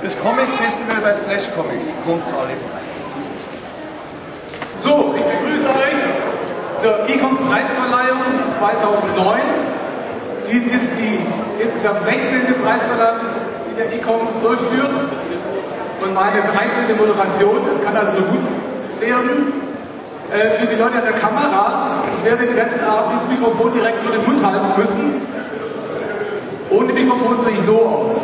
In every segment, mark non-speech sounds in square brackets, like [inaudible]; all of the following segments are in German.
Das Comic Festival bei Splash Comics. Kommt alle vorbei. So, ich begrüße euch zur Ecom Preisverleihung 2009. Dies ist die insgesamt 16. Preisverleihung, die der Ecom durchführt und meine 13. Moderation. Es kann also nur gut werden. Äh, für die Leute an der Kamera, ich werde den ganzen Abend dieses Mikrofon direkt vor den Mund halten müssen. Ohne Mikrofon sehe ich so aus.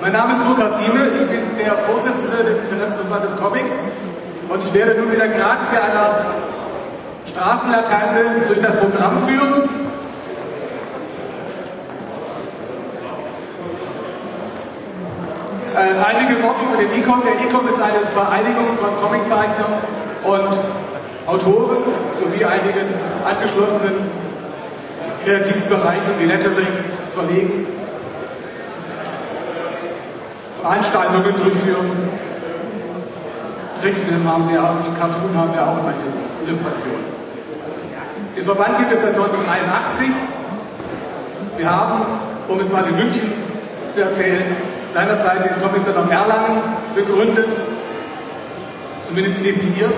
Mein Name ist Burkhard Nieme, ich bin der Vorsitzende des Interessenverbandes Comic und ich werde nun mit der Grazie einer Straßenlaterne durch das Programm führen. Äh, einige Worte über den ICOM. Der ICOM ist eine Vereinigung von Comiczeichnern und Autoren sowie einigen angeschlossenen kreativen Bereichen wie Lettering, Verlegen, Veranstaltungen durchführen. Trickfilm haben wir, und Cartoon haben wir auch manche Illustrationen. Den Verband gibt es seit 1981. Wir haben, um es mal in München zu erzählen, seinerzeit den Comic Salon Erlangen begründet, zumindest initiiert,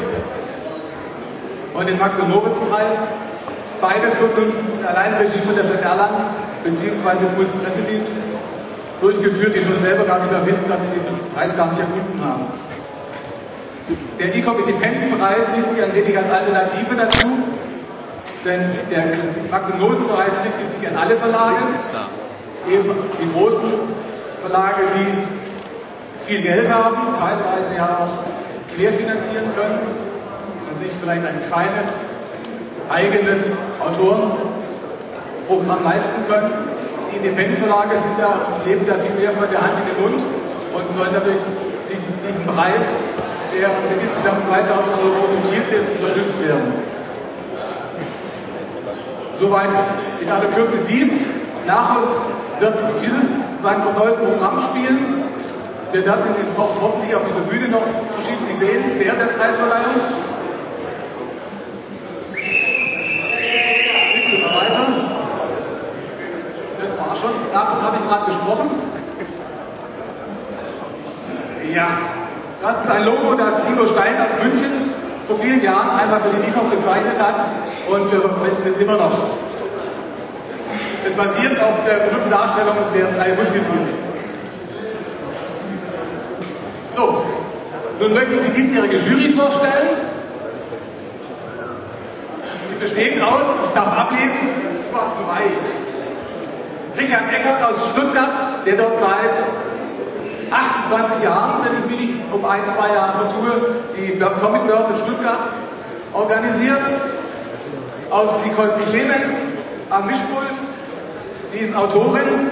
und den Max-Moritz-Preis. Beides wird nun allein Regie von der Stadt Erlangen bzw. Puls Pressedienst durchgeführt, die schon selber gar nicht mehr wissen, dass sie den Preis gar nicht erfunden haben. Der Ecom Independent Preis sieht sich ein wenig als Alternative dazu, denn der Max Moritz Preis richtet sich an alle Verlage, eben die großen Verlage, die viel Geld haben, teilweise ja auch querfinanzieren können und sich vielleicht ein feines eigenes Autorenprogramm leisten können. Die Independent-Verlage sind da, leben da viel mehr von der Hand in den Mund und sollen dadurch diesen, diesen Preis, der mit insgesamt 2000 Euro notiert ist, unterstützt werden. Soweit in aller Kürze dies. Nach uns wird Phil sein neues Programm spielen. Wir werden ihn hoffentlich auf dieser Bühne noch verschiedentlich sehen während der Preisverleihung. Du mal weiter? Das war schon. Davon habe ich gerade gesprochen. Ja, das ist ein Logo, das Ingo Stein aus München vor vielen Jahren einmal für die Nikon gezeichnet hat und wir verwenden es immer noch. Es basiert auf der berühmten Darstellung der drei Musketiere. So, nun möchte ich die diesjährige Jury vorstellen. Sie besteht aus, ich darf ablesen, du warst zu weit. Richard Eckert aus Stuttgart, der dort seit 28 Jahren, wenn ich mich nicht um ein, zwei Jahre vertue, die Comicbörse in Stuttgart organisiert. Aus Nicole Clemens am Mischpult. Sie ist Autorin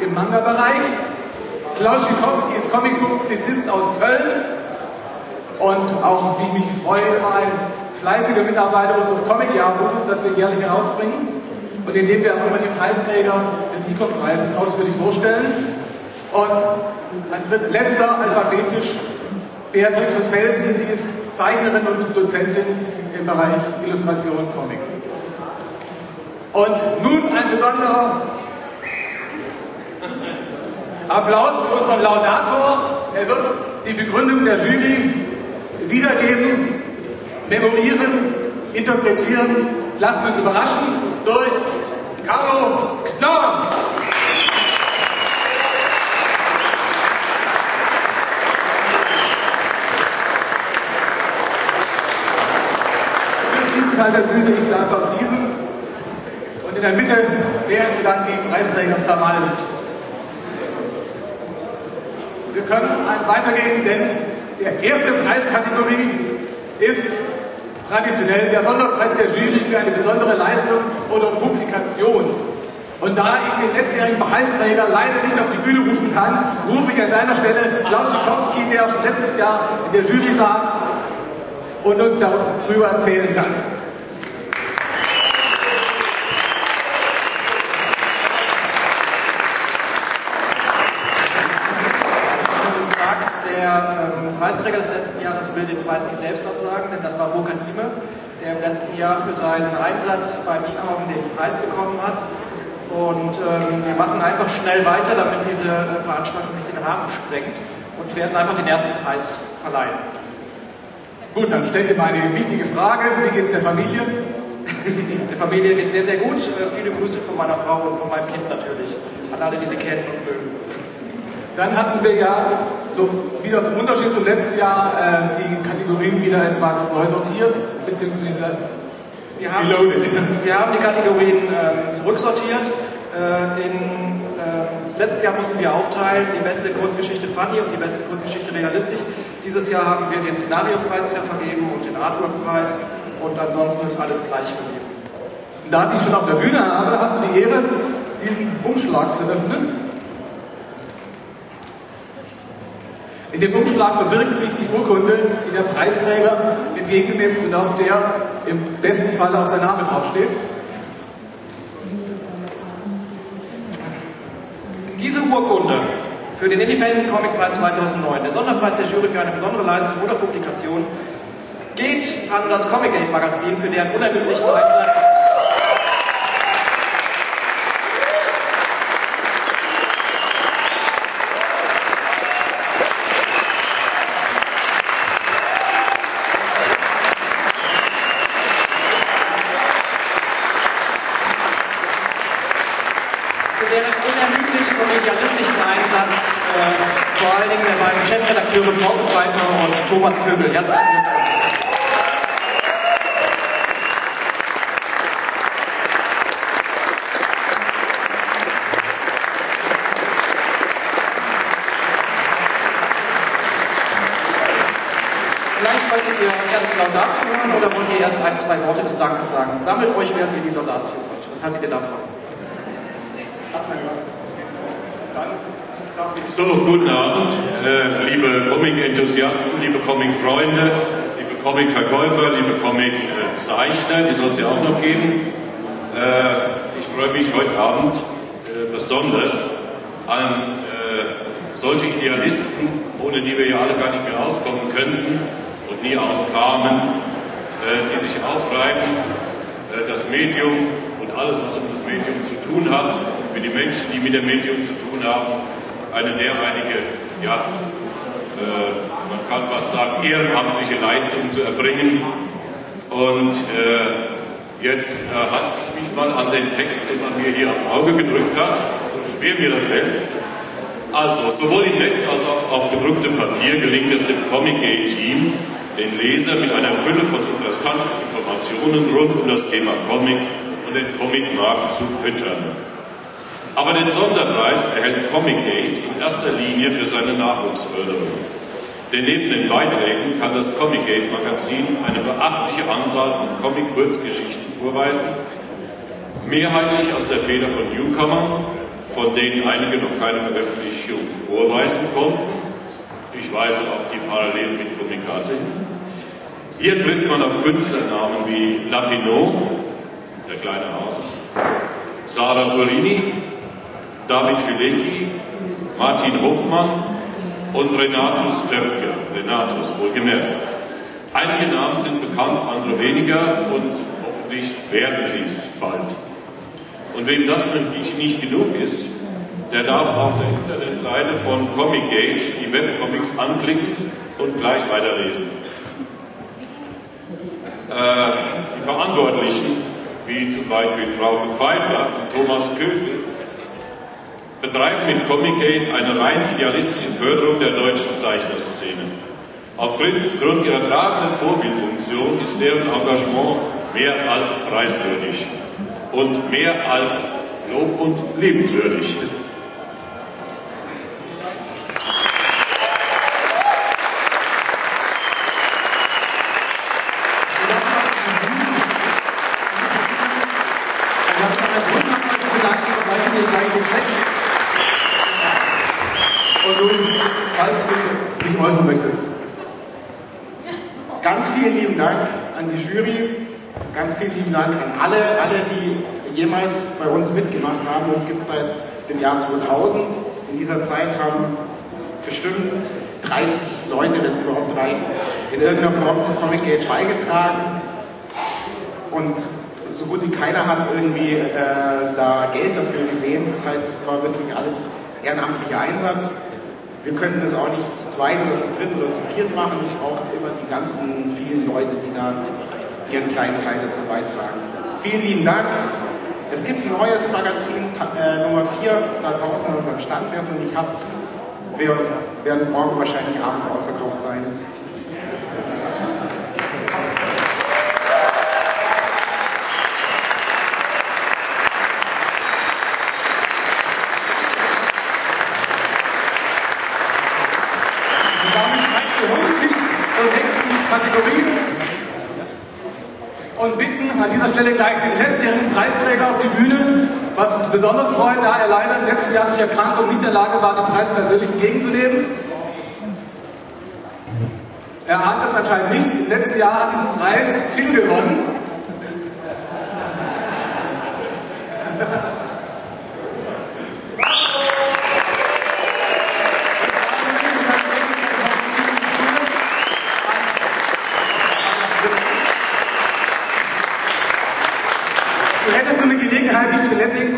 im Manga-Bereich. Klaus Schikowski ist Comic-Publizist aus Köln und auch, wie ich mich freue, ein fleißiger Mitarbeiter unseres Comic-Jahrbuches, das wir jährlich herausbringen und in dem wir auch immer die Preisträger des Nikon-Preises ausführlich vorstellen. Und ein dritt, letzter alphabetisch Beatrix von Felsen. Sie ist Zeichnerin und Dozentin im Bereich Illustration und Comic. Und nun ein besonderer Applaus für unseren Laudator. Er wird die Begründung der Jury wiedergeben, memorieren, interpretieren. Lassen wir uns überraschen durch Carlo Knorr. diesen Teil der Bühne, ich bleibe auf diesem. Und in der Mitte werden dann die Preisträger zermalmt. Wir können weitergehen, denn der erste Preiskategorie ist traditionell der Sonderpreis der Jury für eine besondere Leistung oder Publikation. Und da ich den letztjährigen Preisträger leider nicht auf die Bühne rufen kann, rufe ich an seiner Stelle Klaus Schikowski, der schon letztes Jahr in der Jury saß, und uns darüber erzählen kann. Der ähm, Preisträger des Jahres will den Preis nicht selbst absagen, denn das war Burkhard Nieme, der im letzten Jahr für seinen Einsatz beim ICOM den Preis bekommen hat. Und ähm, wir machen einfach schnell weiter, damit diese äh, Veranstaltung nicht den Rahmen sprengt und werden einfach den ersten Preis verleihen. Gut, dann stellt ihr mal eine wichtige Frage. Wie geht's der Familie? [laughs] Der Familie geht sehr, sehr gut. Äh, viele Grüße von meiner Frau und von meinem Kind natürlich. An alle, die sie kennen und mögen. Dann hatten wir ja so wieder zum Unterschied zum letzten Jahr äh, die Kategorien wieder etwas neu sortiert, beziehungsweise Wir haben, reloaded. [laughs] wir haben die Kategorien ähm, zurücksortiert. Äh, in, äh, letztes Jahr mussten wir aufteilen, die beste Kurzgeschichte funny und die beste Kurzgeschichte realistisch. Dieses Jahr haben wir den Szenariopreis wieder vergeben und den Artworkpreis und ansonsten ist alles gleich geblieben. Da ich schon auf der Bühne habe, hast du die Ehre, diesen Umschlag zu öffnen. In dem Umschlag verbirgt sich die Urkunde, die der Preisträger entgegennimmt und auf der im besten Fall auch sein Name draufsteht. Diese Urkunde für den Independent Comic Preis 2009, der Sonderpreis der Jury für eine besondere Leistung oder Publikation, geht an das Comic Gate Magazin für deren unermüdlichen Einsatz. Für deren unermüdlichen und idealistischen Einsatz, äh, vor allen Dingen der beiden Chefredakteure Paul Pfeiffer und Thomas Köbel. Herzlichen Glückwunsch. Vielleicht wolltet ihr erst die Laudatio hören oder wollt ihr erst ein, zwei Worte des Dankes sagen? Sammelt euch, während ihr die Laudatio hört. Was haltet ihr davon? Lass mal So, guten Abend, liebe Comic-Enthusiasten, liebe Comic-Freunde, liebe Comic-Verkäufer, liebe Comic-Zeichner, die soll es ja auch noch geben. Äh, ich freue mich heute Abend äh, besonders an äh, solche Idealisten, ohne die wir ja alle gar nicht mehr auskommen könnten und nie auskamen, die sich aufreiben, äh, das Medium und alles, was um das Medium zu tun hat, für die Menschen, die mit dem Medium zu tun haben, eine derartige, ja, äh, man kann fast sagen, ehrenamtliche Leistung zu erbringen. Und äh, jetzt äh, halte ich mich mal an den Text, den man mir hier aufs Auge gedrückt hat, so schwer mir das fällt. Also, sowohl im Netz als auch auf gedrucktem Papier gelingt es dem Comic Gate Team, den Leser mit einer Fülle von interessanten Informationen rund um das Thema Comic und den Comicmarkt zu füttern. Aber den Sonderpreis erhält Comic Gate in erster Linie für seine Nachwuchsförderung. Denn neben den Beiträgen kann das Comic Gate Magazin eine beachtliche Anzahl von Comic-Kurzgeschichten vorweisen, mehrheitlich aus der Feder von Newcomern, von denen einige noch keine Veröffentlichung vorweisen konnten. Ich weise auf die Parallelen mit Comicate. Hier trifft man auf Künstlernamen wie Lapinot, der kleine Hase, Sarah Urini, David Filecki, Martin Hofmann und Renatus Töpke. Renatus wohlgemerkt. Einige Namen sind bekannt, andere weniger und hoffentlich werden sie es bald. Und wem das natürlich nicht genug ist, der darf auf der Internetseite von Comic-Gate die Webcomics anklicken und gleich weiterlesen. Äh, die Verantwortlichen, wie zum Beispiel Frau Pfeiffer und Thomas Kögel, betreiben mit Comic-Gate eine rein idealistische Förderung der deutschen Zeichnerszene. Aufgrund ihrer tragenden Vorbildfunktion ist deren Engagement mehr als preiswürdig und mehr als lob- und lebenswürdig. Ich habe noch einen wunderbaren Gedanken, weil ich mir gleich gezeigt Und nun, falls du dich äußern möchtest. Ganz vielen lieben Dank an die Jury, ganz vielen lieben Dank an alle, alle, die jemals bei uns mitgemacht haben. Uns gibt es seit dem Jahr 2000. In dieser Zeit haben bestimmt 30 Leute, wenn es überhaupt reicht, in irgendeiner Form zu Comic Gate beigetragen. Und so gut wie keiner hat irgendwie äh, da Geld dafür gesehen. Das heißt, es war wirklich alles ehrenamtlicher Einsatz. Wir können das auch nicht zu zweit oder zu dritt oder zu viert machen. Es braucht immer die ganzen vielen Leute, die da ihren kleinen Teil dazu beitragen. Vielen lieben Dank. Es gibt ein neues Magazin äh, Nummer 4 da draußen an unserem Stand, wer es noch nicht hat. Wir werden morgen wahrscheinlich abends ausverkauft sein. Kategorie und bitten an dieser Stelle gleich den letztjährigen Preisträger auf die Bühne, was uns besonders freut, da er leider im letzten Jahr durch Erkrankung nicht in der Lage war, den Preis persönlich entgegenzunehmen. Er ahnt es anscheinend nicht. Im letzten Jahr hat diesen Preis viel gewonnen.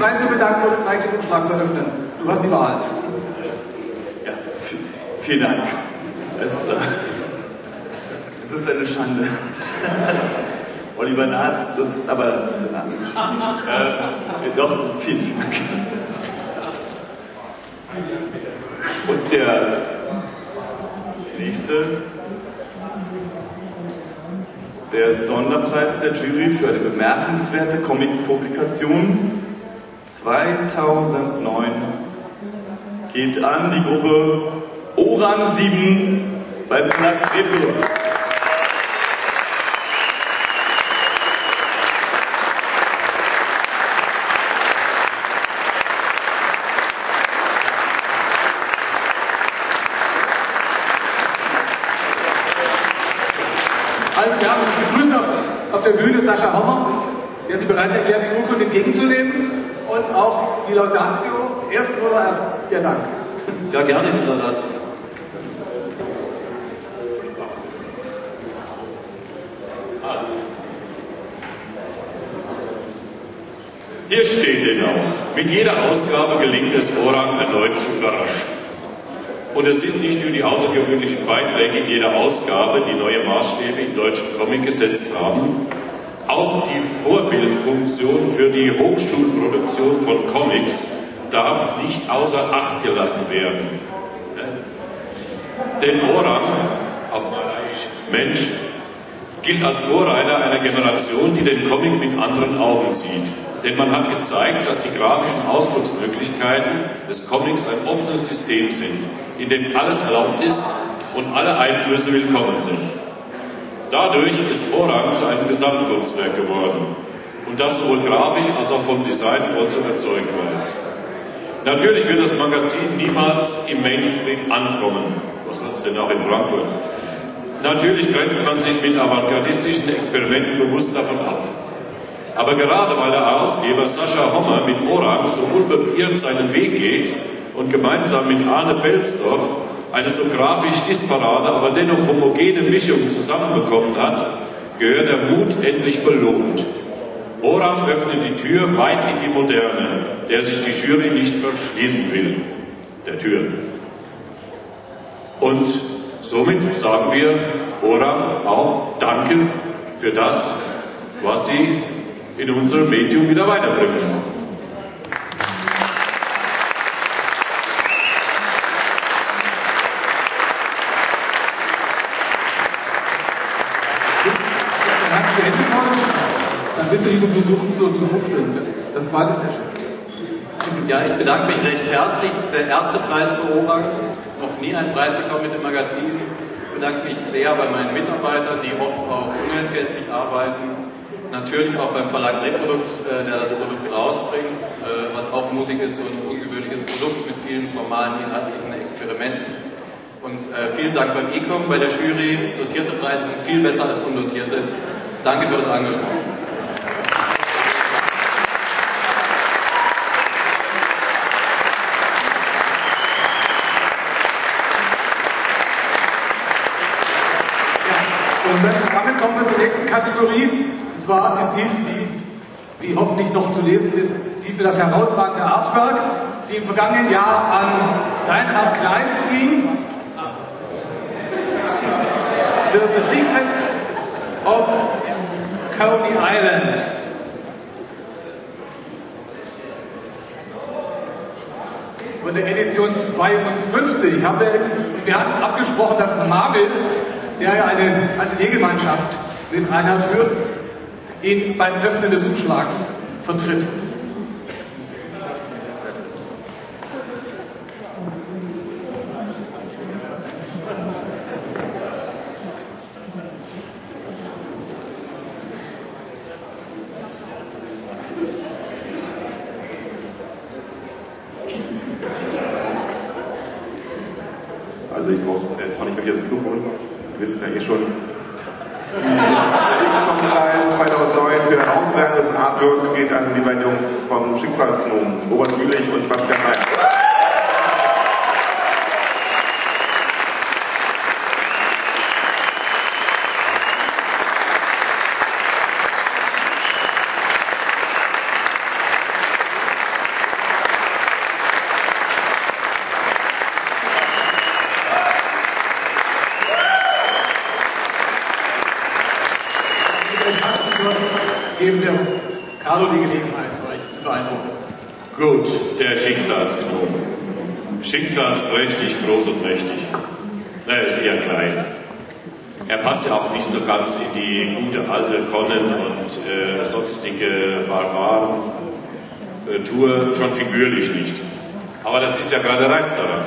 Preis zu bedanken oder Umschlag zu öffnen. Du hast die Wahl. Ja, vielen Dank. Es, äh, es ist eine Schande. Oliver Naatz, das, aber das ist äh, Doch, vielen, vielen Dank. Und der nächste, der Sonderpreis der Jury für eine bemerkenswerte Comic-Publikation 2009 geht an die Gruppe Orang 7 beim Verlag Reblut. Also wir haben begrüßt auf, auf der Bühne Sascha Hommer, der sich bereit erklärt, die Urkunde entgegenzunehmen und auch die Laudatio. Erst oder erst der Dank? Ja, gerne die Laudatio. Also. Hier steht denn auch, mit jeder Ausgabe gelingt es Orang erneut zu überraschen. Und es sind nicht nur die außergewöhnlichen Beiträge in jeder Ausgabe, die neue Maßstäbe im deutschen Comic gesetzt haben, auch die Vorbildfunktion für die Hochschulproduktion von Comics darf nicht außer Acht gelassen werden. Denn Orang, auf Malaiisch Mensch, gilt als Vorreiter einer Generation, die den Comic mit anderen Augen sieht. Denn man hat gezeigt, dass die grafischen Ausdrucksmöglichkeiten des Comics ein offenes System sind, in dem alles erlaubt ist und alle Einflüsse willkommen sind. Dadurch ist Orang zu einem Gesamtkunstwerk geworden und das sowohl grafisch als auch vom Design voll zu überzeugen weiß. Natürlich wird das Magazin niemals im Mainstream ankommen. Was sonst denn auch in Frankfurt? Natürlich grenzt man sich mit avantgardistischen Experimenten bewusst davon ab. Aber gerade weil der Herausgeber Sascha Hommer mit Orang so unbeirrt seinen Weg geht und gemeinsam mit Arne Belsdorf eine so grafisch disparate, aber dennoch homogene Mischung zusammenbekommen hat, gehört der Mut endlich belohnt. Oram öffnet die Tür weit in die Moderne, der sich die Jury nicht verschließen will. Der Tür. Und somit sagen wir Oram auch Danke für das, was Sie in unserem Medium wieder weiterbringen. Lieber versuchen, so zu fuchteln. Das war das Chef. Ja, ich bedanke mich recht herzlich. Das ist der erste Preis für Orang. Noch nie einen Preis bekommen mit dem Magazin. Ich bedanke mich sehr bei meinen Mitarbeitern, die oft auch unentgeltlich arbeiten. Natürlich auch beim Verlag Reprodukt, äh, der das Produkt rausbringt, äh, was auch mutig ist, so ein ungewöhnliches Produkt mit vielen formalen inhaltlichen Experimenten. Und äh, vielen Dank beim ECOM, bei der Jury. Dotierte Preise sind viel besser als undotierte. Danke für das Engagement. Und damit kommen wir zur nächsten Kategorie. Und zwar ist dies die wie hoffentlich noch zu lesen ist, die für das herausragende Artwork, die im vergangenen Jahr an Reinhard Kleist ging, für The Secrets of Coney Island. Von der Edition 52. Haben wir, wir hatten abgesprochen, dass Marvel, der ja eine Ateliergemeinschaft mit Reinhard führt, ihn beim Öffnen des Umschlags vertritt. Also ich brauche jetzt zwar nicht mehr das Mikrofon, ihr wisst es ja eh schon. Der Ecom-Preis 2009 für herausragendes Artwork geht an die beiden Jungs vom Schicksalsknomen, Robert Mühlich und Bastian Meyer. geben wir Carlo die Gelegenheit, euch zu beeindrucken. Gut, der Schicksalsknoten. Schicksalsträchtig, groß und mächtig. Er ist eher klein. Er passt ja auch nicht so ganz in die gute alte Conan und äh, sonstige Barbaren-Tour, schon figürlich nicht. Aber das ist ja gerade Reiz daran.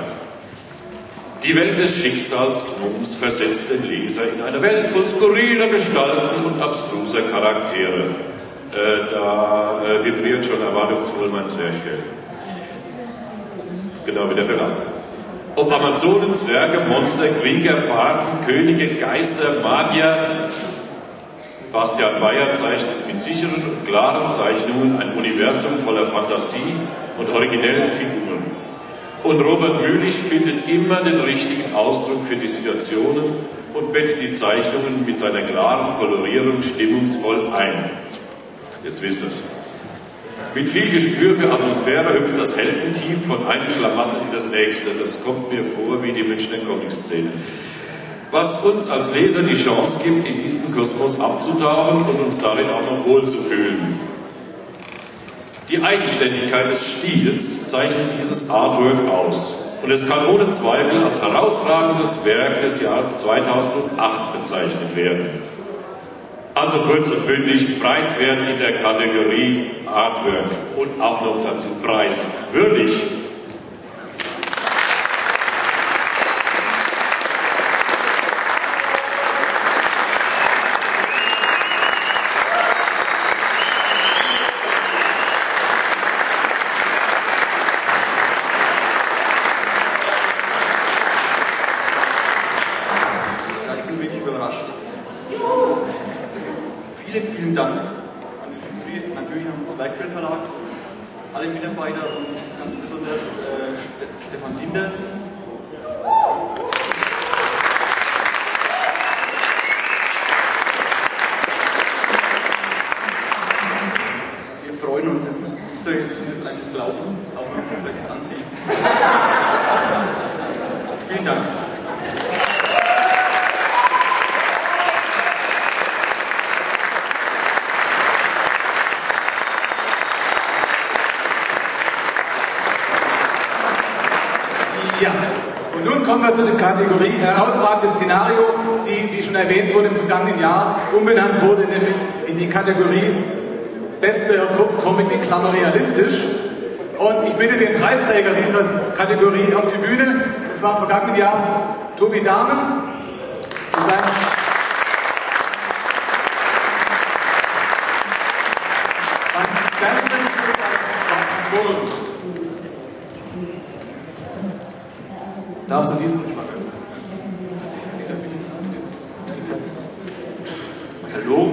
Die Welt des Schicksalsknobens versetzt den Leser in eine Welt von skurriler Gestalten und abstruser Charaktere. Äh, da äh, vibriert schon erwartungsvoll mein Zwerchfell. Genau wie der Film. Ob Amazonen, Zwerge, Monster, Krieger, Barden, Könige, Geister, Magier, Bastian Bayer zeichnet mit sicheren und klaren Zeichnungen ein Universum voller Fantasie und originellen Figuren. Und Robert Mühlich findet immer den richtigen Ausdruck für die Situationen und bettet die Zeichnungen mit seiner klaren Kolorierung stimmungsvoll ein. Jetzt wisst ihr's. Mit viel Gespür für Atmosphäre hüpft das Heldenteam von einem Schlamassel in das nächste. Das kommt mir vor wie die Münchner Comic-Szene. Was uns als Leser die Chance gibt, in diesen Kosmos abzutauchen und uns darin auch noch wohlzufühlen. Die Eigenständigkeit des Stils zeichnet dieses Artwork aus und es kann ohne Zweifel als herausragendes Werk des Jahres 2008 bezeichnet werden. Also kurz und bündig, preiswert in der Kategorie Artwork und auch noch dazu preiswürdig. Kategorie herausragendes Szenario, die, wie schon erwähnt wurde, im vergangenen Jahr umbenannt wurde in die Kategorie beste Kurzcomic in Klammer realistisch. Und ich bitte den Preisträger dieser Kategorie auf die Bühne. Es war im vergangenen Jahr Tobi Dahmen. Zu seinem Darfst du diesen Umschlag öffnen? Hallo?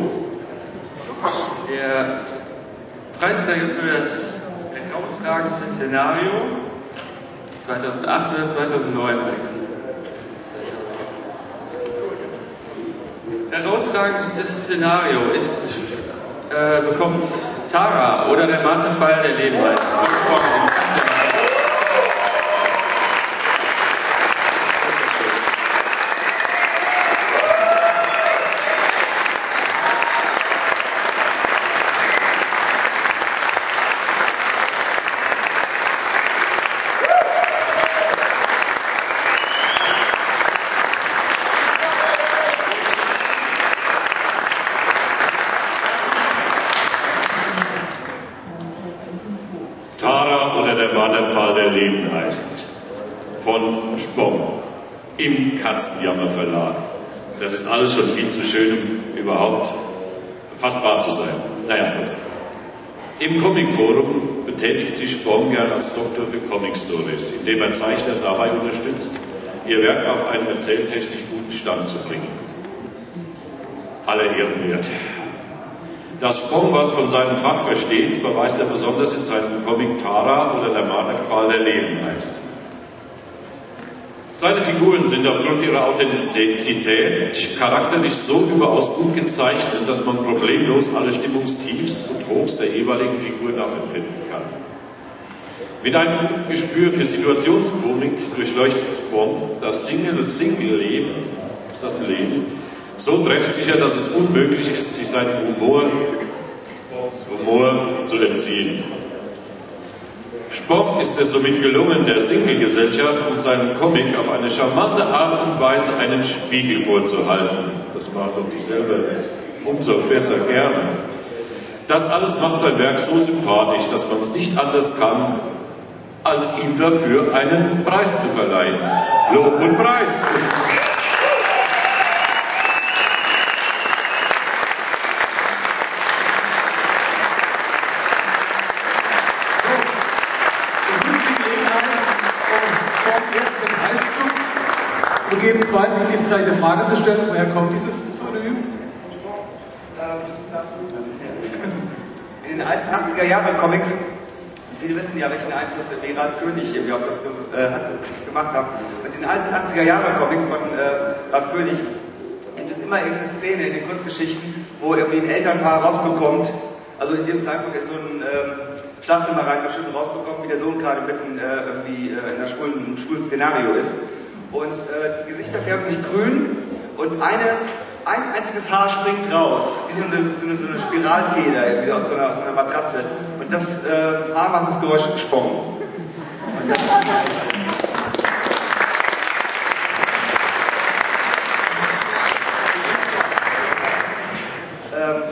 Der Preisträger für das herausragendste Szenario 2008 oder 2009? Herausragendstes Szenario ist äh, bekommt Tara oder der Marterfall der Leben als Sprung im Katzenjahr. Tara oder der Marterpfahl der Leben heißt. Von Spong. Im Katzenjammer Verlag. Das ist alles schon viel zu schön, um überhaupt fast wahr zu sein. Naja, gut. Im Comicforum betätigt sich gern als Doktor für Comic Stories, indem er Zeichner dabei unterstützt, ihr Werk auf einen erzähltechnisch guten Stand zu bringen. Aller Ehren wert. Dass Spong was von seinem Fach versteht, beweist er besonders in seinem Comic Tara oder der Marterqual der Leben heißt. Seine Figuren sind aufgrund ihrer Authentizität charakterlich so überaus gut gezeichnet, dass man problemlos alle Stimmungstiefs und Hochs der jeweiligen Figur nachempfinden kann. Mit einem Gespür für Situationskomik durchleuchtet Spong das Single-Single-Leben, das Leben, so treffsicher, dass es unmöglich ist, sich seinem Humor, Humor zu entziehen. Spock ist es somit gelungen, der Single-Gesellschaft und seinem Comic auf eine charmante Art und Weise einen Spiegel vorzuhalten. Das mag doch ich selber umso besser gerne. Das alles macht sein Werk so sympathisch, dass man es nicht anders kann, als ihm dafür einen Preis zu verleihen. Lob und Preis. Wir geben zwei Zivis gleich eine Frage zu stellen. Woher kommt dieses Pseudonym? In den alten 80er Jahre Comics, viele wissen ja, welchen Einfluss Gerald König irgendwie auf das äh, hat, gemacht hat. Und in den alten 80er Jahre Comics von äh, Ralf König gibt es immer irgendeine Szene in den Kurzgeschichten, wo irgendwie ein Elternpaar rausbekommt, also in dem Zeitpunkt in so ein ähm, Schlafzimmer reingeschnitten rausbekommt, wie der Sohn gerade mitten äh, irgendwie äh, in einem schwulen Szenario ist. Und äh, die Gesichter färben sich grün und eine, ein einziges Haar springt raus, wie so eine, so eine, so eine Spiralfeder irgendwie aus so einer, aus so einer Matratze. Und das äh, Haar macht das Geräusch gesprungen. Und das ist. Ähm,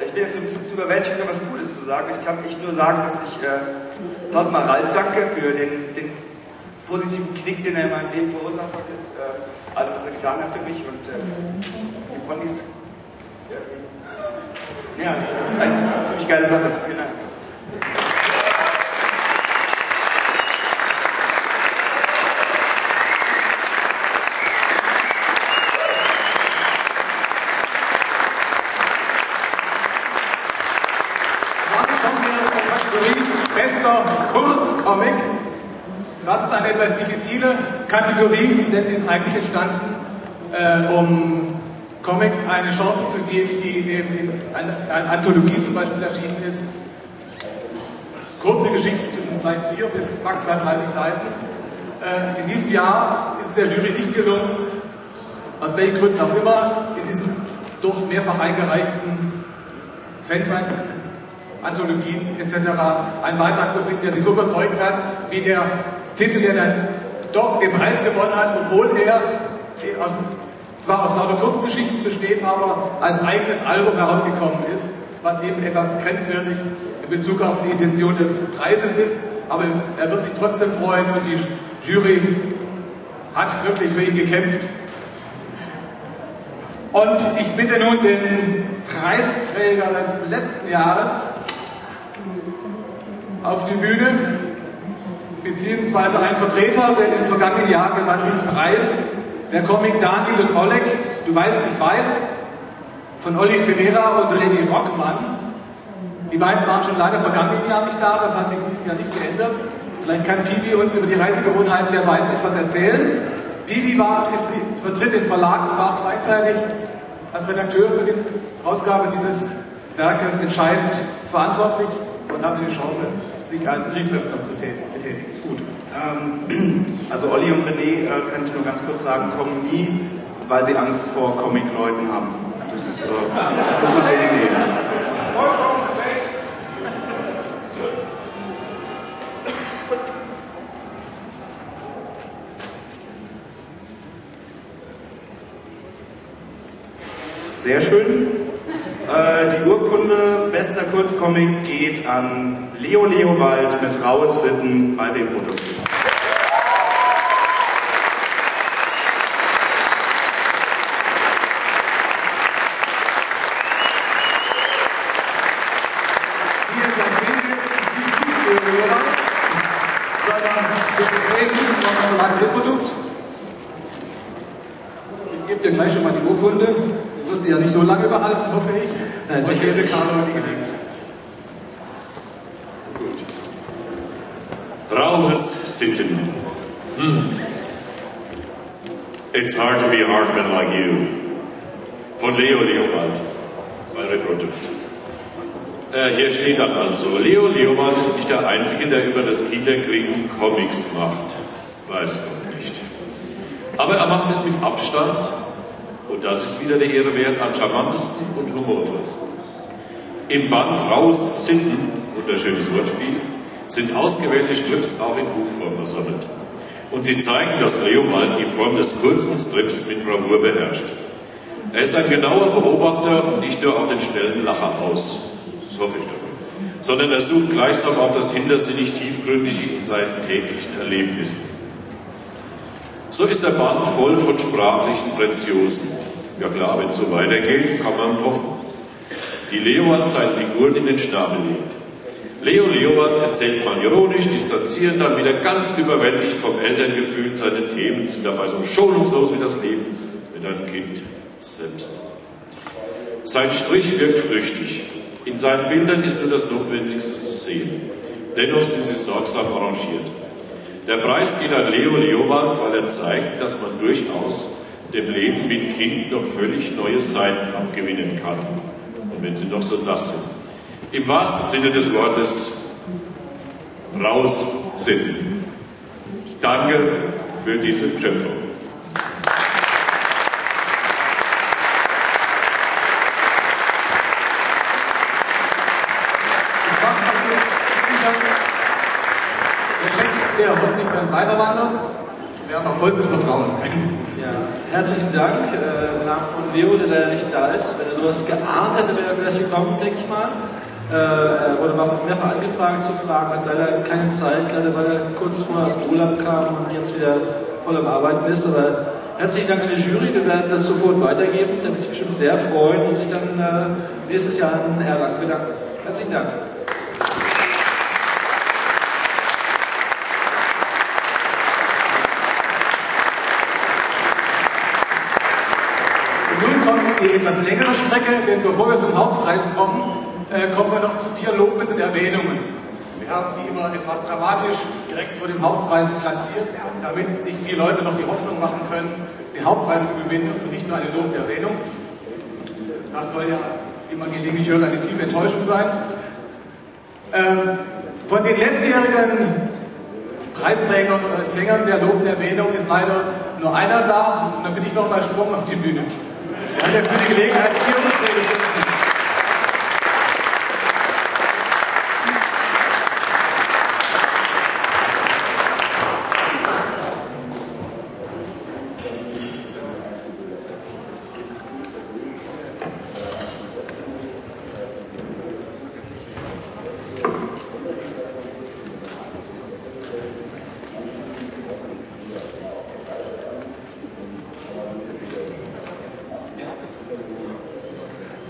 ich bin jetzt ein bisschen zu überwältigt, um was Gutes zu sagen. Ich kann echt nur sagen, dass ich äh, tausendmal Ralf danke für den, den positiven Knick, den er in meinem Leben verursacht hat. Äh, also was er getan hat für mich und äh, die Ponys. Ja, das ist eine ziemlich geile Sache. Vielen Dank. Bester Kurzcomic. Das ist eine etwas diffizile Kategorie, denn sie ist eigentlich entstanden, äh, um Comics eine Chance zu geben, die eben in einer, Anthologie zum Beispiel erschienen ist. Kurze Geschichten zwischen vielleicht vier bis maximal 30 Seiten. Äh, in diesem Jahr ist es der Jury nicht gelungen, aus welchen Gründen auch immer, in diesen doch mehrfach eingereichten Fansigns, Anthologien etc. einen Beitrag zu finden, der sich so überzeugt hat, wie der Titel, der dann doch den Preis gewonnen hat, obwohl er aus, zwar aus lauter Kurzgeschichten besteht, aber als eigenes Album herausgekommen ist, was eben etwas grenzwertig in Bezug auf die Intention des Preises ist. Aber er wird sich trotzdem freuen und die Jury hat wirklich für ihn gekämpft. Und ich bitte nun den Preisträger des letzten Jahres auf die Bühne, beziehungsweise ein Vertreter, denn im vergangenen Jahr gewann diesen Preis der Comic Daniel und Oleg, du weißt, ich weiß, von Olli Ferreira und René Rockmann. Die beiden waren schon leider vergangenen Jahr nicht da, das hat sich dieses Jahr nicht geändert. Vielleicht kann Piwi uns über die Reisegewohnheiten der beiden etwas erzählen. Piwi war, ist, vertritt den Verlag und war gleichzeitig als Redakteur für die Ausgabe dieses Werkes entscheidend verantwortlich und hatte die Chance, sich als Brieföffner zu betätigen. Gut. Ähm, [clears throat] also Olli und René, äh, kann ich nur ganz kurz sagen, kommen nie, weil sie Angst vor Comic-Leuten haben. Das äh, muss man denen nehmen. Sehr schön. Äh, die Urkunde bester Kurzcomic geht an Leo Leowald mit Raues Sitten bei den Produkten. Hier das Ende ist nicht für Lehrer, sondern der Rating vom Verlag Reprodukt. Ich gebe dir gleich schon mal die Urkunde. Du wirst sie ja nicht so lange behalten, hoffe ich. Nein, Und sicher gebe nicht. Carlo die Gelegenheit. Rauhes Sitten. Hmm. It's hard to be a hard man like you. Von Leo Leowald bei Reprodukt. Äh, hier steht dann also, Leo Leowald ist nicht der Einzige, der über das Kinderkriegen Comics macht. Weiß Gott nicht. Aber er macht es mit Abstand und das ist wieder der Ehre wert am charmantesten und humorvollsten. Im Band Raus Sitten, wunderschönes Wortspiel, sind ausgewählte Strips auch in Buchform versammelt. Und sie zeigen, dass Leowald die Form des kurzen Strips mit Bravour beherrscht. Er ist ein genauer Beobachter und nicht nur auf den schnellen Lacher aus. Das hoffe ich doch. Sondern er sucht gleichsam auch das hintersinnig Tiefgründige in seinen täglichen Erlebnissen. So ist der Band voll von sprachlichen Preziosen. Ja klar, wenn es so weitergeht, kann man hoffen. Die Leowald seinen Figuren in den Schnabel legt. Leo Leowald erzählt mal ironisch, distanziert, dann wieder ganz überwältigt vom Elterngefühl seine Themen, sind dabei so schonungslos wie das Leben mit einem Kind selbst. Sein Strich wirkt flüchtig. In seinen Bildern ist nur das Notwendigste zu sehen. Dennoch sind sie sorgsam arrangiert. Der Preis geht an Leo Leowald, weil er zeigt, dass man durchaus dem Leben mit Kind noch völlig neue Seiten abgewinnen kann. Und wenn sie noch so nass sind. Im wahrsten Sinne des Wortes raus sind. Danke für diese Schöpfung. Der hoffentlich dann weiter wandert. Wir haben auch vollstes Vertrauen. Ja, herzlichen Dank äh, im Namen von Leo, der leider nicht da ist. Wenn er sowas geahnt hätte, wäre er vielleicht gekommen, denke ich mal. Äh, wurde mal mehrfach angefragt zu fragen, hat leider keine Zeit, gerade weil er kurz vorher aus dem Urlaub kam und jetzt wieder voll am Arbeiten ist. Aber herzlichen Dank an die Jury, wir werden das sofort weitergeben. Der wird sich bestimmt sehr freuen und sich dann äh, nächstes Jahr in Erlangen bedanken. Herzlichen Dank. Und nun kommt die etwas längere Strecke, denn bevor wir zum Hauptpreis kommen, äh, kommen wir noch zu vier lobenden Erwähnungen. Wir haben die immer etwas dramatisch direkt vor dem Hauptpreis platziert, damit sich vier Leute noch die Hoffnung machen können, den Hauptpreis zu gewinnen und nicht nur eine lobende Erwähnung. Das soll ja, wie man gelegentlich hört, eine tiefe Enttäuschung sein. Ähm, von den letztjährigen Preisträgern oder Empfängern der lobenden Erwähnung ist leider nur einer da und dann bin ich nochmal Sprung auf die Bühne. Ja für die Gelegenheit vier Vorträge gefunden.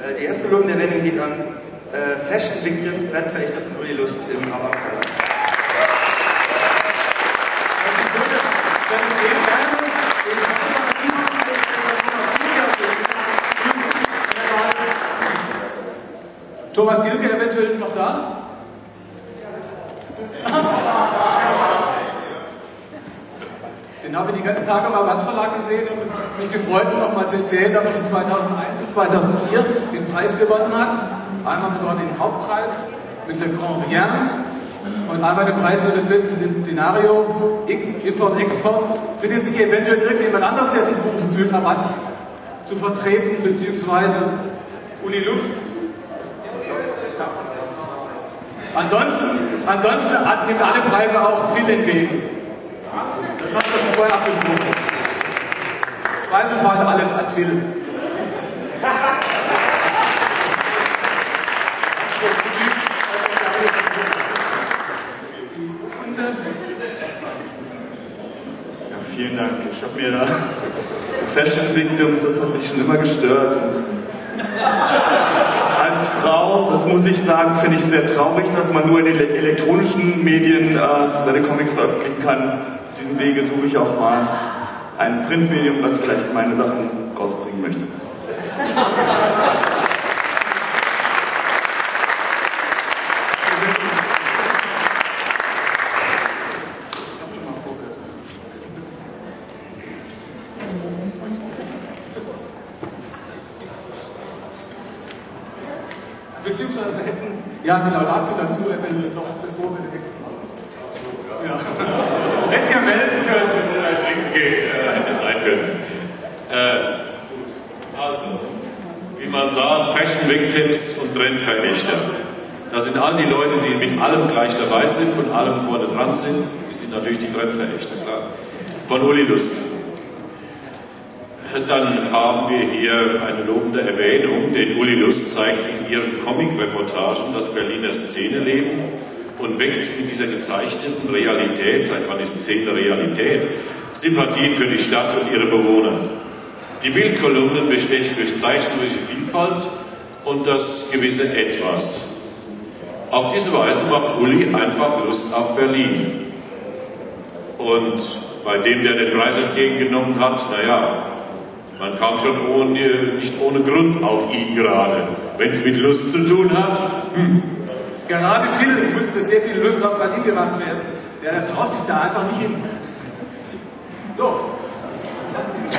Äh, Die erste lobende Erwähnung geht an äh, Fashion Victims, Trendverächter von Uli Lust im Rabak Verlag. Thomas Gilke eventuell noch da? Den habe ich die ganzen Tage beim Wandverlag gesehen und mich gefreut, nochmal zu erzählen, dass er schon 2001 und 2004 den Preis gewonnen hat. Einmal sogar den Hauptpreis mit Le Grand Rien und einmal den Preis für das beste Szenario, Import-Export, findet sich eventuell irgendjemand anders, der sich berufen fühlt, Rabatt zu vertreten, beziehungsweise Uli Luft. Ansonsten, ansonsten nimmt alle Preise auch viel entgegen. Das hat man schon vorher abgesprochen. Zweifelfall alles an Phil. Vielen Dank. Ich habe mir da Fashion Victims, das hat mich schon immer gestört. Und Frau, das muss ich sagen, finde ich sehr traurig, dass man nur in den elektronischen Medien äh, seine Comics veröffentlichen kann. Auf diesem Wege suche ich auch mal ein Printmedium, was vielleicht meine Sachen rausbringen möchte. Beziehungsweise wir hätten ja eine Laudatio dazu, wenn noch bevor wir den nächsten machen. Ja. [laughs] Hätte ja melden können. Äh, hätte sein können. Äh. Also, wie man sah, Fashion Victims und Trendverrichter. Das sind all die Leute, die mit allem gleich dabei sind und allem vorne dran sind. Die sind natürlich die Trendverrichter, klar. Von Uli Lust. Dann haben wir hier eine lobende Erwähnung, denn Uli Lust zeigt in ihren Comic-Reportagen das Berliner Szeneleben und weckt mit dieser gezeichneten Realität, seit wann ist Szene Realität, Sympathien für die Stadt und ihre Bewohner. Die Bildkolumnen bestechen durch zeichnerische Vielfalt und das gewisse Etwas. Auf diese Weise macht Uli einfach Lust auf Berlin. Und bei dem, der den Preis entgegengenommen hat, naja, man kam schon ohne, nicht ohne Grund auf ihn gerade. Wenn es mit Lust zu tun hat, hm. Gerade Phil musste sehr viel Lust auf Berlin gemacht werden. Der traut sich da einfach nicht hin. So, lassen wir das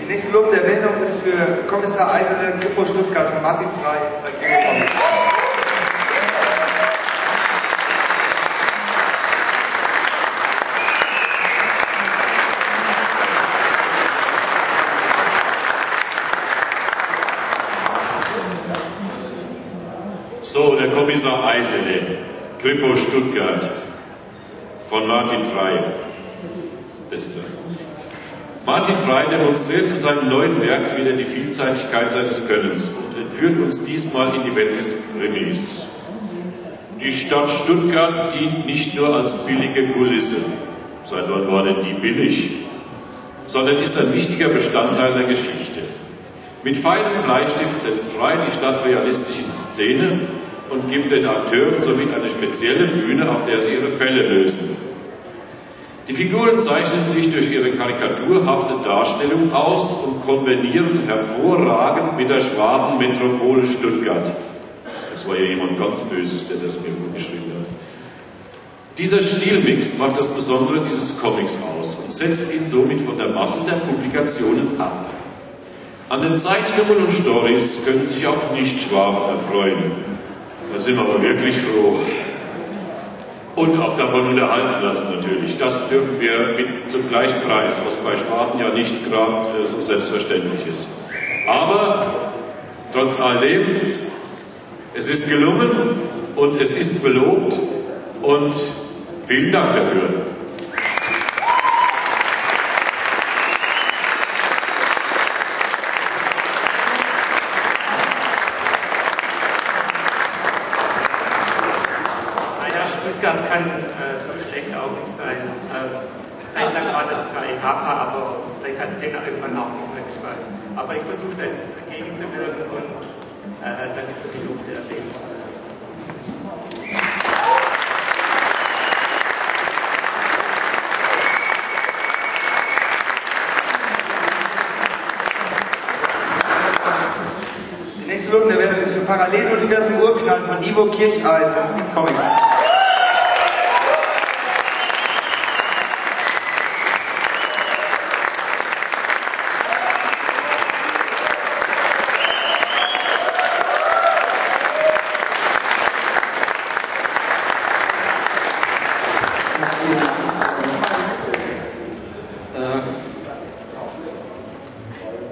Die nächste lobende Erwähnung ist für Kommissar Eisele, Kripo Stuttgart von Martin Frei bei So, der Kommissar Eisele, Kripo Stuttgart, von Martin Frey. Das ist er. Martin Frey demonstriert in seinem neuen Werk wieder die Vielseitigkeit seines Könnens und entführt uns diesmal in die Welt des Krimis. Die Stadt Stuttgart dient nicht nur als billige Kulisse, seit wann war denn die billig, sondern ist ein wichtiger Bestandteil der Geschichte. Mit feinem Bleistift setzt Frey die Stadt realistisch in Szene und gibt den Akteuren somit eine spezielle Bühne, auf der sie ihre Fälle lösen. Die Figuren zeichnen sich durch ihre karikaturhafte Darstellung aus und konvenieren hervorragend mit der Schwabenmetropole Stuttgart. Das war ja jemand ganz Böses, der das mir vorgeschrieben hat. Dieser Stilmix macht das Besondere dieses Comics aus und setzt ihn somit von der Masse der Publikationen ab. An den Zeichnungen und Stories können sich auch Nicht-Schwaben erfreuen. Da sind wir aber wirklich froh. Und auch davon unterhalten lassen natürlich. Das dürfen wir mit zum gleichen Preis, was bei Schwaben ja nicht gerade äh, so selbstverständlich ist. Aber trotz alledem, es ist gelungen und es ist belobt und vielen Dank dafür. Stuttgart kann äh, so schlecht auch nicht sein. Äh, zeitlang war das bei Hapa, aber vielleicht hat es denen irgendwann auch nicht mehr gefallen. Aber ich versuche das gegenzuwirken und äh, die lobende Erwähnung. Die nächste lobende Erwähnung ist für Paralleluniversum Urknall von Ivo Kircheisen Comics. Äh,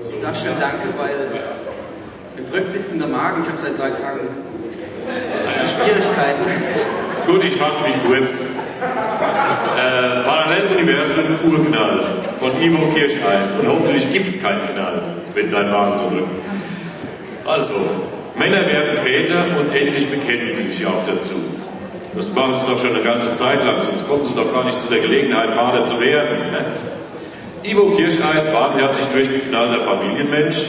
ich sag schnell Danke, weil mir drückt ein bisschen der Magen. Ich habe seit drei Tagen Schwierigkeiten. Gut, ich fasse mich kurz. Äh, Paralleluniversum Urknall Ivo Kirscheis. Und hoffentlich gibt es keinen Knall, wenn dein Magen so drückt. Also, Männer werden Väter und endlich bekennen sie sich auch dazu. Das machen sie doch schon eine ganze Zeit lang, sonst kommen sie doch gar nicht zu der Gelegenheit, Vater zu werden. Ne? Ivo Kirscheis, warmherzig durchgeknallter Familienmensch,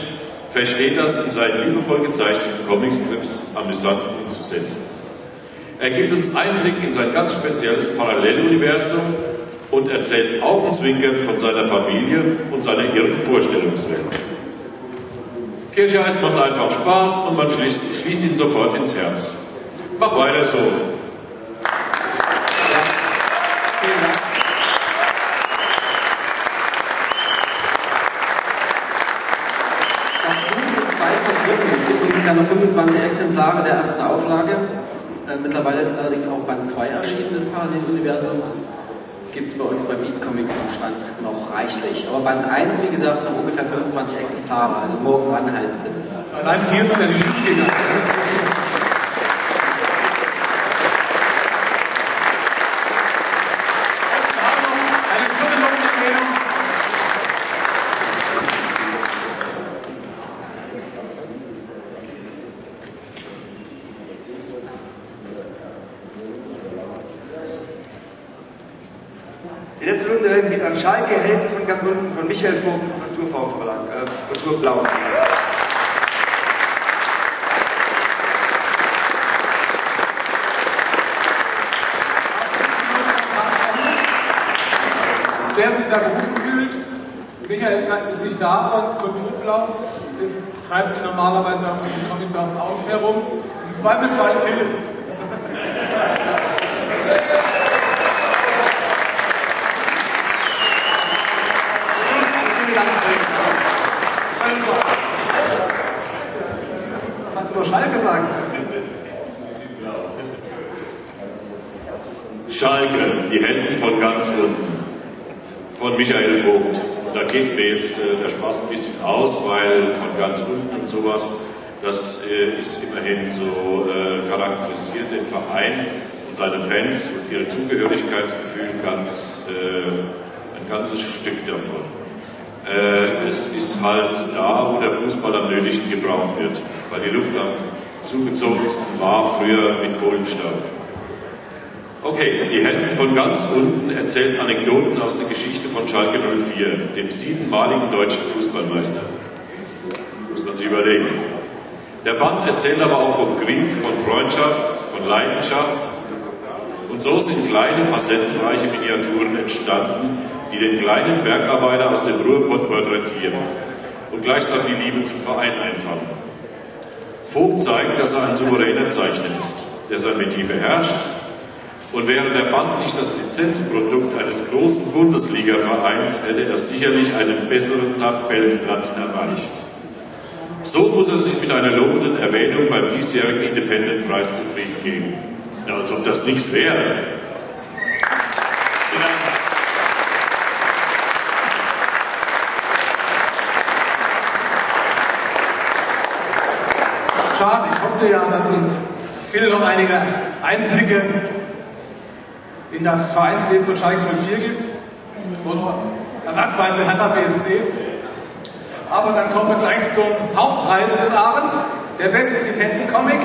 versteht das in seinen liebevoll gezeichneten Comicstrips amüsant umzusetzen. Er gibt uns Einblick in sein ganz spezielles Paralleluniversum und erzählt augenzwinkernd von seiner Familie und seiner irren Vorstellungswelt. Kircheis macht einfach Spaß und man schließt, schließt ihn sofort ins Herz. Mach weiter so. Ungefähr noch 25 Exemplare der ersten Auflage. Äh, mittlerweile ist allerdings auch Band 2 erschienen des Paralleluniversums. Gibt es bei uns bei Beat Comics im Stand noch reichlich. Aber Band 1, wie gesagt, noch ungefähr 25 Exemplare. Also morgen anhalten bitte. Allein hier sind ja die Jury Die letzte Runde geht an Schalke, Helden von ganz unten, Michael Vogt, Kultur Verlag, äh, Kultur Blau. Wer sich da berufen fühlt, Michael ist nicht da und Kulturblau ist, treibt sie normalerweise auf den Comicbörsen auch nicht herum. Im Zweifelsfall Film. Was über Schalke sagen? Schalke, die Helden von ganz unten, von Michael Vogt. Da geht mir jetzt äh, der Spaß ein bisschen aus, weil von ganz unten und sowas, das äh, ist immerhin so äh, charakterisiert den Verein und seine Fans und ihre Zugehörigkeitsgefühl ganz, äh, ein ganzes Stück davon. Äh, es ist halt da, wo der Fußball am nötigsten gebraucht wird, weil die Luft am zugezogensten war früher mit Kohlenstaub. Okay, die Helden von ganz unten erzählen Anekdoten aus der Geschichte von Schalke 04, dem siebenmaligen deutschen Fußballmeister. Muss man sich überlegen. Der Band erzählt aber auch vom Krieg, von Freundschaft, von Leidenschaft. Und so sind kleine, facettenreiche Miniaturen entstanden, die den kleinen Bergarbeiter aus dem Ruhrpott porträtieren und gleichsam die Liebe zum Verein einfangen. Vogt zeigt, dass er ein souveräner Zeichner ist, der sein Metier beherrscht und wäre der Band nicht das Lizenzprodukt eines großen Bundesliga-Vereins, hätte er sicherlich einen besseren Tabellenplatz erreicht. So muss er sich mit einer lobenden Erwähnung beim diesjährigen Independent-Preis zufrieden geben. Ja, als ob das nichts wäre. Schade, ich hoffe ja, dass uns Phil noch einige Einblicke in das Vereinsleben von Schalke 04 gibt. Oder ersatzweise Hertha BSC. Aber dann kommen wir gleich zum Hauptpreis des Abends, der beste Independent Comic.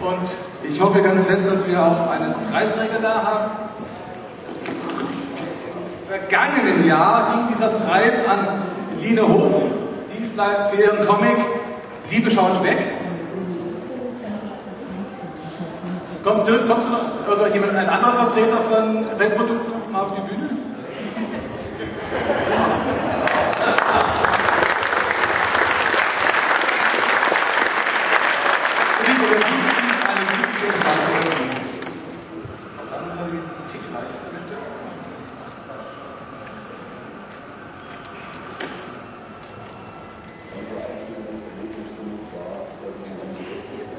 Und ich hoffe ganz fest, dass wir auch einen Preisträger da haben. Vergangenen Jahr ging dieser Preis an Line Hofen, dies für ihren Comic Liebe schaut weg. Kommt, kommst du noch, oder jemand, ein anderer Vertreter von Red Bull mal auf die Bühne?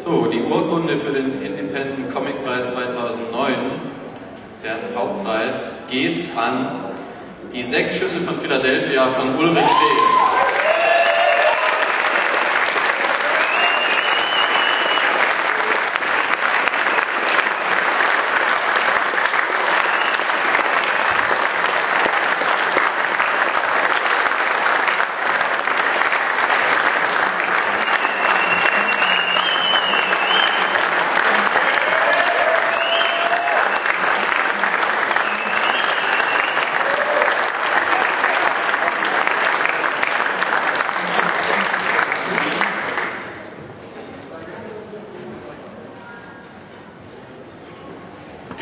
So, die Urkunde für den Independent Comic Preis 2009 Der Hauptpreis geht an die sechs Schüsse von Philadelphia von Ulrich Scheel.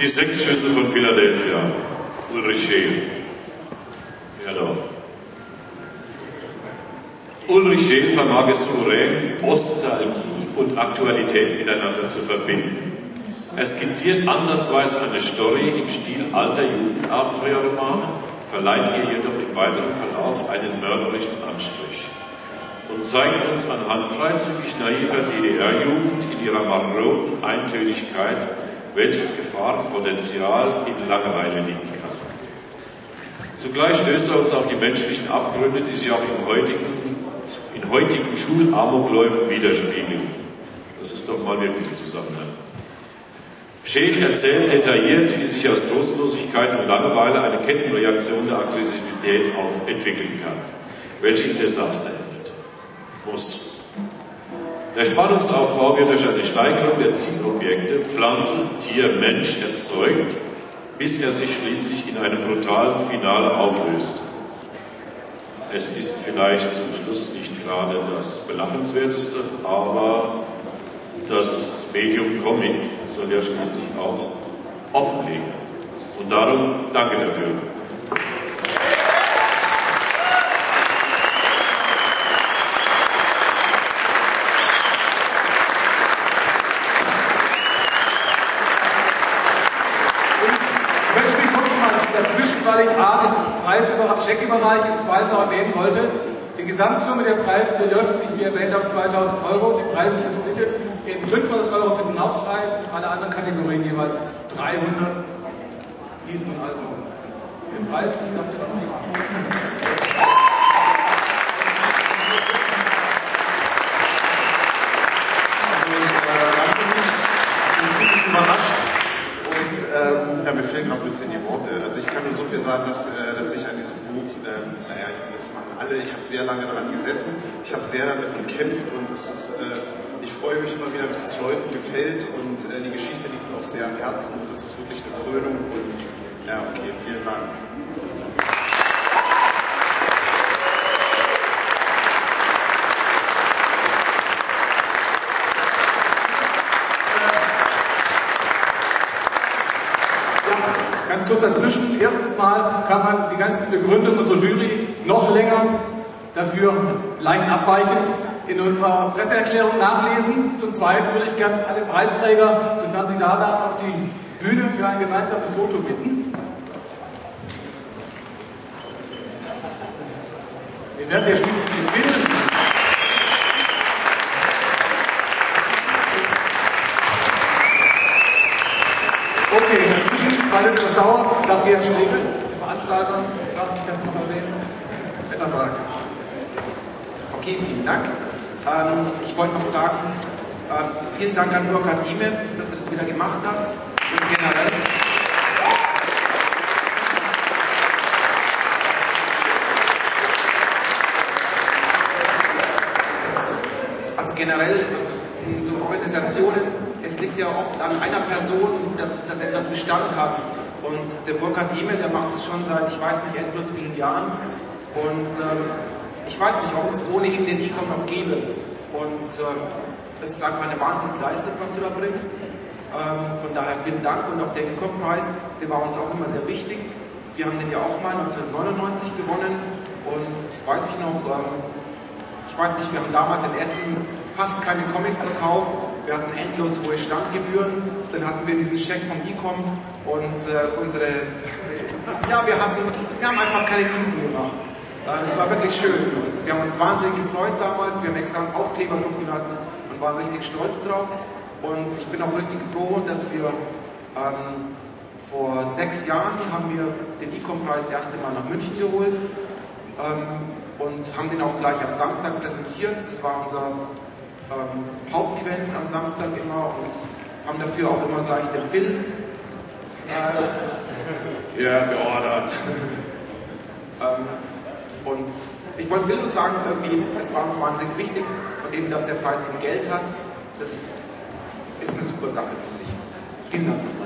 Die sechs Schüsse von Philadelphia. Ulrich Scheel. Hello. Ulrich Scheel vermag es souverän, Nostalgie und Aktualität miteinander zu verbinden. Er skizziert ansatzweise eine Story im Stil alter Jugendabenteuerromane, verleiht ihr jedoch im weiteren Verlauf einen mörderischen Anstrich und zeigt uns anhand freizügig naiver DDR-Jugend in ihrer maroden Eintönigkeit welches Gefahrenpotenzial in Langeweile liegen kann. Zugleich stößt er uns auf die menschlichen Abgründe, die sich auch im heutigen, in heutigen Schulamokläufen widerspiegeln. Das ist doch mal wirklich Zusammenhang. Scheel erzählt detailliert, wie sich aus Trostlosigkeit und Langeweile eine Kettenreaktion der Aggressivität auf entwickeln kann, welche in Desaster endet. Muss. Der Spannungsaufbau wird durch eine Steigerung der Zielobjekte Pflanze, Tier, Mensch erzeugt, bis er sich schließlich in einem brutalen Finale auflöst. Es ist vielleicht zum Schluss nicht gerade das Belachenswerteste, aber das Medium Comic soll ja schließlich auch offenlegen. Und darum danke dafür. Weil ich A, den Preis Checkbereich und zweitens auch erwähnen wollte, die Gesamtsumme der Preise beläuft sich, wie erwähnt, auf 2000 Euro. Die Preise gesplittet in 500 Euro für den Hauptpreis und alle anderen Kategorien jeweils 300. Dies nun also den Preis. Ich darf den Also, ich bin überrascht ähm, ja, mir fehlen gerade ein bisschen die Worte. Also ich kann nur so viel sagen, dass, äh, dass ich an diesem Buch, ähm, naja, ich finde, das machen alle. Ich habe sehr lange daran gesessen, ich habe sehr damit gekämpft und das ist, äh, ich freue mich immer wieder, dass es Leuten gefällt und äh, die Geschichte liegt mir auch sehr am Herzen und das ist wirklich eine Krönung und ja, okay, vielen Dank. Ganz kurz dazwischen. Erstens mal kann man die ganzen Begründungen unserer Jury noch länger dafür leicht abweichend in unserer Presseerklärung nachlesen. Zum Zweiten würde ich gerne alle Preisträger, sofern sie da waren, auf die Bühne für ein gemeinsames Foto bitten. Wir werden ja schließlich weil etwas dauert, darf Gerd Schlegel, der Veranstalter, darf ich das noch erwähnen, etwas sagen. Okay, vielen Dank. Ähm, ich wollte noch sagen, äh, vielen Dank an Burkhard Ime, dass du das wieder gemacht hast. Und generell. Also generell, das in so Organisationen es liegt ja oft an einer Person, dass, dass etwas Bestand hat. Und der Burkhard Diemel, der macht es schon seit, ich weiß nicht, endlos vielen Jahren. Und ähm, ich weiß nicht, ob es ohne ihn den Ecom noch gäbe. Und ähm, es ist einfach eine Wahnsinnsleistung, was du da bringst. Ähm, von daher vielen Dank und auch der Ecom-Preis, der war uns auch immer sehr wichtig. Wir haben den ja auch mal 1999 gewonnen und weiß ich noch, ähm, ich weiß nicht, wir haben damals in Essen fast keine Comics verkauft. Wir hatten endlos hohe Standgebühren. Dann hatten wir diesen Scheck vom Ecom und äh, unsere, ja, wir hatten, wir haben einfach keine Riesen gemacht. Äh, es war wirklich schön. Wir haben uns wahnsinnig gefreut damals. Wir haben extra einen Aufkleber drucken lassen und waren richtig stolz drauf. Und ich bin auch richtig froh, dass wir ähm, vor sechs Jahren haben wir den Ecom-Preis das erste Mal nach München geholt ähm, und haben den auch gleich am Samstag präsentiert. Das war unser ähm, Hauptevent am Samstag immer und haben dafür auch immer gleich den Film äh, ja, geordert. ähm, und ich wollte will nur sagen, irgendwie, es war uns wahnsinnig wichtig und eben, dass der Preis eben Geld hat, das ist eine super Sache, finde ich. Vielen Dank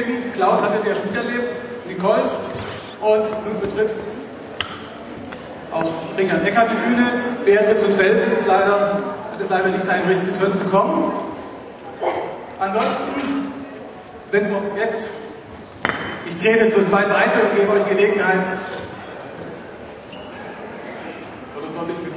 nochmal. Klaus hatte ja schon erlebt, Nicole und nun betritt auch Richard Ecker die Bühne. Beatrice und Felsen ist leider, hat es leider nicht einrichten können zu kommen. Ansonsten, wenn es jetzt, ich trete zur Beiseite und gebe euch Gelegenheit, oder soll ich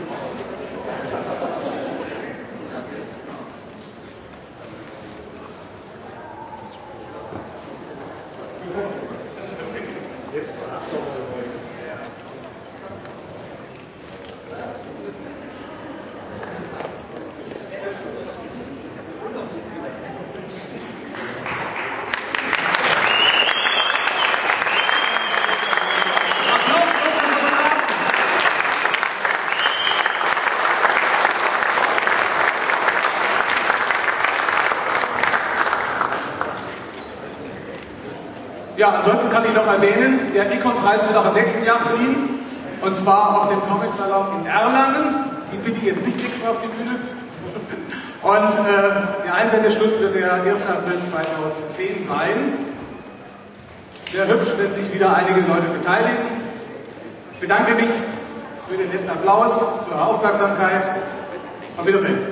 Ja, ansonsten kann ich noch erwähnen, der Econ-Preis wird auch im nächsten Jahr verliehen. Und zwar auf dem Comic-Salon in Erlangen. Die bitte ich jetzt nicht extra auf die Bühne. Und äh, der Einsendeschluss wird der 1. April 2010 sein. Sehr hübsch, wenn sich wieder einige Leute beteiligen. Ich bedanke mich für den netten Applaus, für eure Aufmerksamkeit. Auf Wiedersehen.